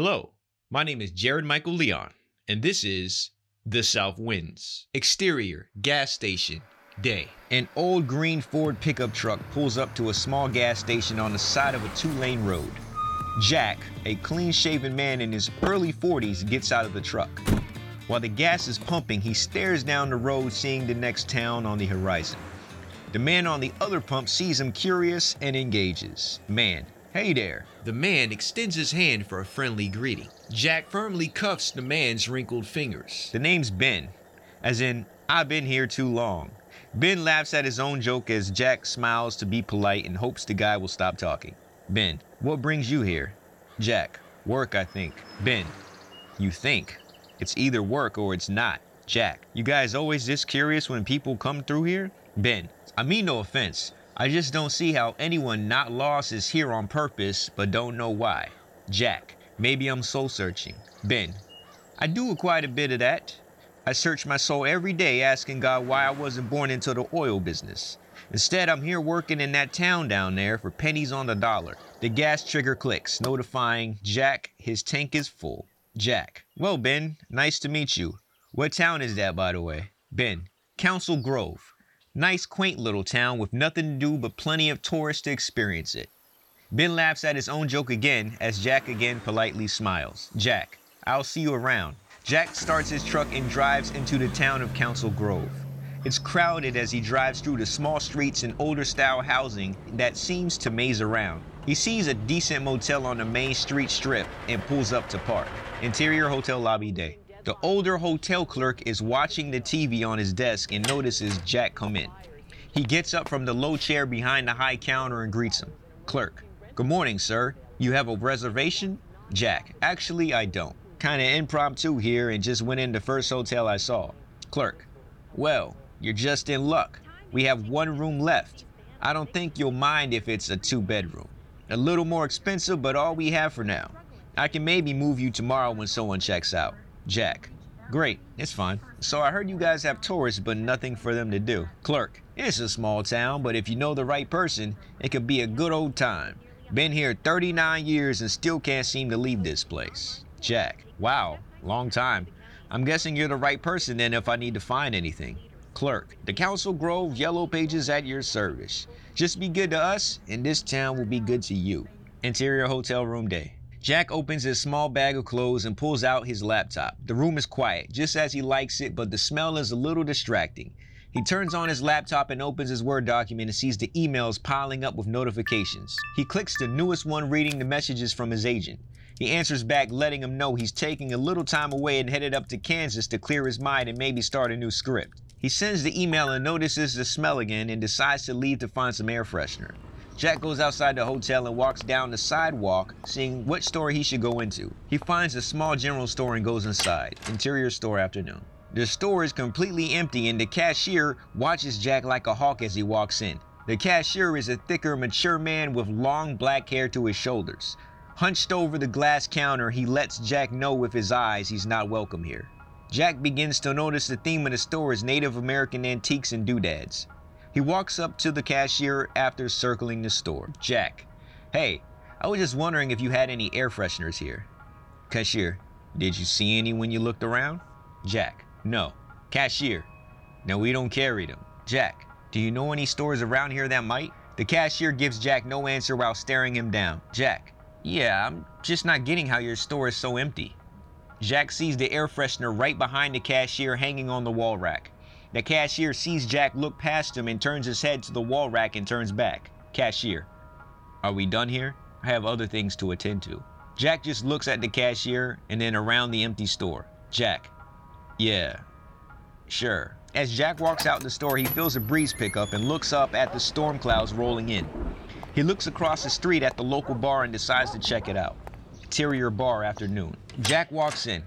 Hello, my name is Jared Michael Leon, and this is The South Winds. Exterior, gas station, day. An old green Ford pickup truck pulls up to a small gas station on the side of a two lane road. Jack, a clean shaven man in his early 40s, gets out of the truck. While the gas is pumping, he stares down the road, seeing the next town on the horizon. The man on the other pump sees him curious and engages. Man, hey there. The man extends his hand for a friendly greeting. Jack firmly cuffs the man's wrinkled fingers. The name's Ben, as in, I've been here too long. Ben laughs at his own joke as Jack smiles to be polite and hopes the guy will stop talking. Ben, what brings you here? Jack, work, I think. Ben, you think? It's either work or it's not. Jack, you guys always this curious when people come through here? Ben, I mean no offense. I just don't see how anyone not lost is here on purpose but don't know why. Jack, maybe I'm soul searching. Ben, I do quite a bit of that. I search my soul every day asking God why I wasn't born into the oil business. Instead, I'm here working in that town down there for pennies on the dollar. The gas trigger clicks, notifying Jack his tank is full. Jack, well, Ben, nice to meet you. What town is that, by the way? Ben, Council Grove. Nice, quaint little town with nothing to do but plenty of tourists to experience it. Ben laughs at his own joke again as Jack again politely smiles. Jack, I'll see you around. Jack starts his truck and drives into the town of Council Grove. It's crowded as he drives through the small streets and older style housing that seems to maze around. He sees a decent motel on the main street strip and pulls up to park. Interior hotel lobby day. The older hotel clerk is watching the TV on his desk and notices Jack come in. He gets up from the low chair behind the high counter and greets him. Clerk, good morning, sir. You have a reservation? Jack, actually, I don't. Kinda impromptu here and just went in the first hotel I saw. Clerk, well, you're just in luck. We have one room left. I don't think you'll mind if it's a two bedroom. A little more expensive, but all we have for now. I can maybe move you tomorrow when someone checks out. Jack. Great, it's fine. So I heard you guys have tourists, but nothing for them to do. Clerk. It's a small town, but if you know the right person, it could be a good old time. Been here 39 years and still can't seem to leave this place. Jack. Wow, long time. I'm guessing you're the right person then if I need to find anything. Clerk. The Council Grove Yellow Pages at your service. Just be good to us, and this town will be good to you. Interior hotel room day. Jack opens his small bag of clothes and pulls out his laptop. The room is quiet, just as he likes it, but the smell is a little distracting. He turns on his laptop and opens his Word document and sees the emails piling up with notifications. He clicks the newest one reading the messages from his agent. He answers back, letting him know he's taking a little time away and headed up to Kansas to clear his mind and maybe start a new script. He sends the email and notices the smell again and decides to leave to find some air freshener. Jack goes outside the hotel and walks down the sidewalk, seeing what store he should go into. He finds a small general store and goes inside. Interior store afternoon. The store is completely empty and the cashier watches Jack like a hawk as he walks in. The cashier is a thicker, mature man with long black hair to his shoulders. Hunched over the glass counter, he lets Jack know with his eyes he's not welcome here. Jack begins to notice the theme of the store is Native American antiques and doodads. He walks up to the cashier after circling the store. Jack, hey, I was just wondering if you had any air fresheners here. Cashier, did you see any when you looked around? Jack, no. Cashier, no, we don't carry them. Jack, do you know any stores around here that might? The cashier gives Jack no answer while staring him down. Jack, yeah, I'm just not getting how your store is so empty. Jack sees the air freshener right behind the cashier hanging on the wall rack. The cashier sees Jack look past him and turns his head to the wall rack and turns back. Cashier, are we done here? I have other things to attend to. Jack just looks at the cashier and then around the empty store. Jack, yeah, sure. As Jack walks out the store, he feels a breeze pick up and looks up at the storm clouds rolling in. He looks across the street at the local bar and decides to check it out. Interior bar afternoon. Jack walks in.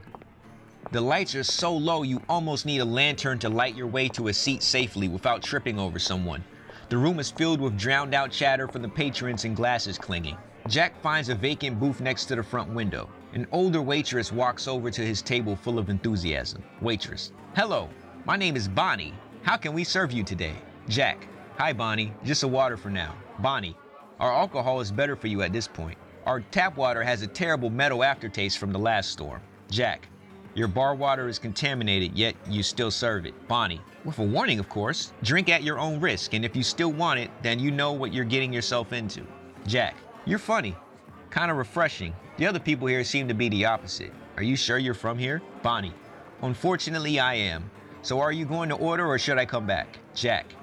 The lights are so low you almost need a lantern to light your way to a seat safely without tripping over someone. The room is filled with drowned out chatter from the patrons and glasses clinging. Jack finds a vacant booth next to the front window. An older waitress walks over to his table full of enthusiasm. Waitress, hello, my name is Bonnie. How can we serve you today? Jack, hi Bonnie, just a water for now. Bonnie, our alcohol is better for you at this point. Our tap water has a terrible metal aftertaste from the last storm. Jack, your bar water is contaminated, yet you still serve it. Bonnie, with a warning, of course. Drink at your own risk, and if you still want it, then you know what you're getting yourself into. Jack, you're funny. Kind of refreshing. The other people here seem to be the opposite. Are you sure you're from here? Bonnie, unfortunately, I am. So are you going to order or should I come back? Jack,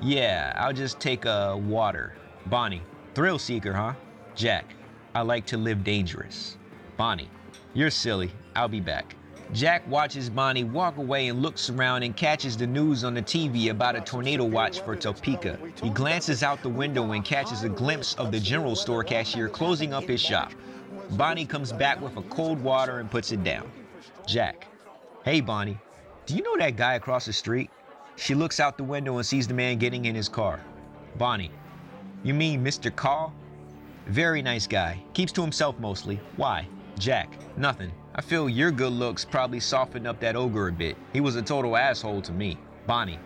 yeah, I'll just take a water. Bonnie, thrill seeker, huh? Jack, I like to live dangerous. Bonnie, you're silly. I'll be back. Jack watches Bonnie walk away and looks around and catches the news on the TV about a tornado watch for Topeka. He glances out the window and catches a glimpse of the general store cashier closing up his shop. Bonnie comes back with a cold water and puts it down. Jack, hey Bonnie, do you know that guy across the street? She looks out the window and sees the man getting in his car. Bonnie, you mean Mr. Call? Very nice guy. Keeps to himself mostly. Why? Jack, nothing. I feel your good looks probably softened up that ogre a bit. He was a total asshole to me. Bonnie,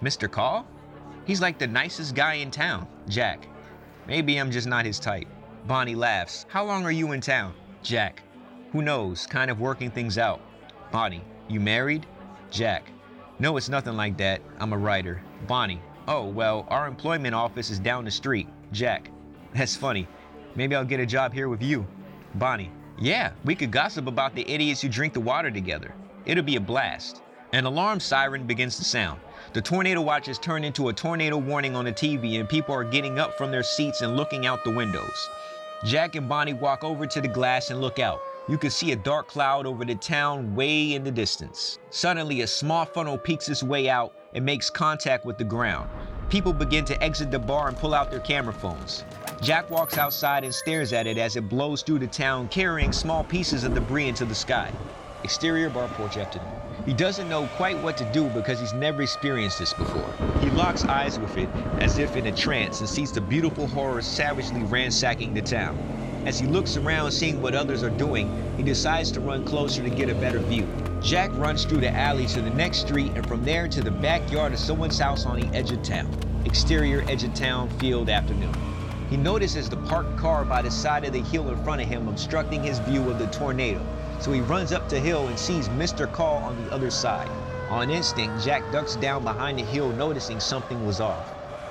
Mr. Call? He's like the nicest guy in town. Jack, maybe I'm just not his type. Bonnie laughs. How long are you in town? Jack, who knows, kind of working things out. Bonnie, you married? Jack, no, it's nothing like that. I'm a writer. Bonnie, oh, well, our employment office is down the street. Jack, that's funny. Maybe I'll get a job here with you. Bonnie, yeah, we could gossip about the idiots who drink the water together. It'll be a blast. An alarm siren begins to sound. The tornado watch is turned into a tornado warning on the TV, and people are getting up from their seats and looking out the windows. Jack and Bonnie walk over to the glass and look out. You can see a dark cloud over the town way in the distance. Suddenly, a small funnel peeks its way out and makes contact with the ground. People begin to exit the bar and pull out their camera phones. Jack walks outside and stares at it as it blows through the town, carrying small pieces of debris into the sky. Exterior bar porch afternoon. He doesn't know quite what to do because he's never experienced this before. He locks eyes with it as if in a trance and sees the beautiful horror savagely ransacking the town. As he looks around seeing what others are doing, he decides to run closer to get a better view. Jack runs through the alley to the next street and from there to the backyard of someone's house on the edge of town. Exterior edge of town field afternoon. He notices the parked car by the side of the hill in front of him obstructing his view of the tornado. So he runs up the hill and sees Mr. Call on the other side. On instinct, Jack ducks down behind the hill noticing something was off.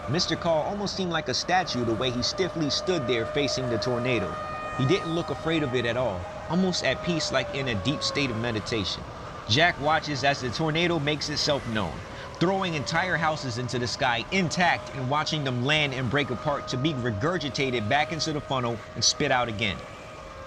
Mr. Call almost seemed like a statue the way he stiffly stood there facing the tornado. He didn't look afraid of it at all, almost at peace like in a deep state of meditation. Jack watches as the tornado makes itself known throwing entire houses into the sky intact and watching them land and break apart to be regurgitated back into the funnel and spit out again.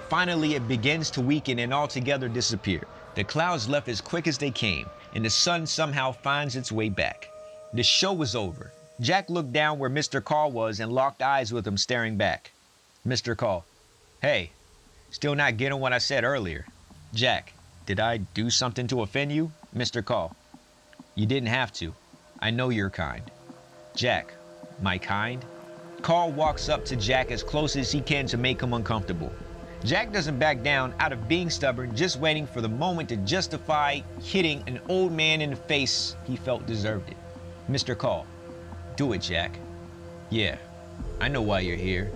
Finally, it begins to weaken and altogether disappear. The clouds left as quick as they came, and the sun somehow finds its way back. The show was over. Jack looked down where Mr. Call was and locked eyes with him, staring back. Mr. Call, hey, still not getting what I said earlier. Jack, did I do something to offend you? Mr. Call, you didn't have to. I know you're kind. Jack, my kind? Carl walks up to Jack as close as he can to make him uncomfortable. Jack doesn't back down out of being stubborn, just waiting for the moment to justify hitting an old man in the face he felt deserved it. Mr. Call, do it, Jack. Yeah, I know why you're here,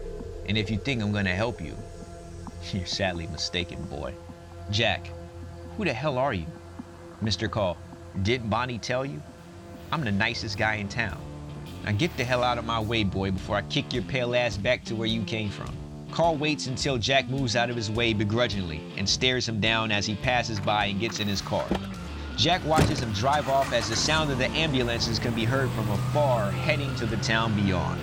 and if you think I'm gonna help you, you're sadly mistaken, boy. Jack, who the hell are you? Mr. Call, didn't Bonnie tell you? I'm the nicest guy in town. Now get the hell out of my way, boy, before I kick your pale ass back to where you came from. Carl waits until Jack moves out of his way begrudgingly and stares him down as he passes by and gets in his car. Jack watches him drive off as the sound of the ambulances can be heard from afar heading to the town beyond.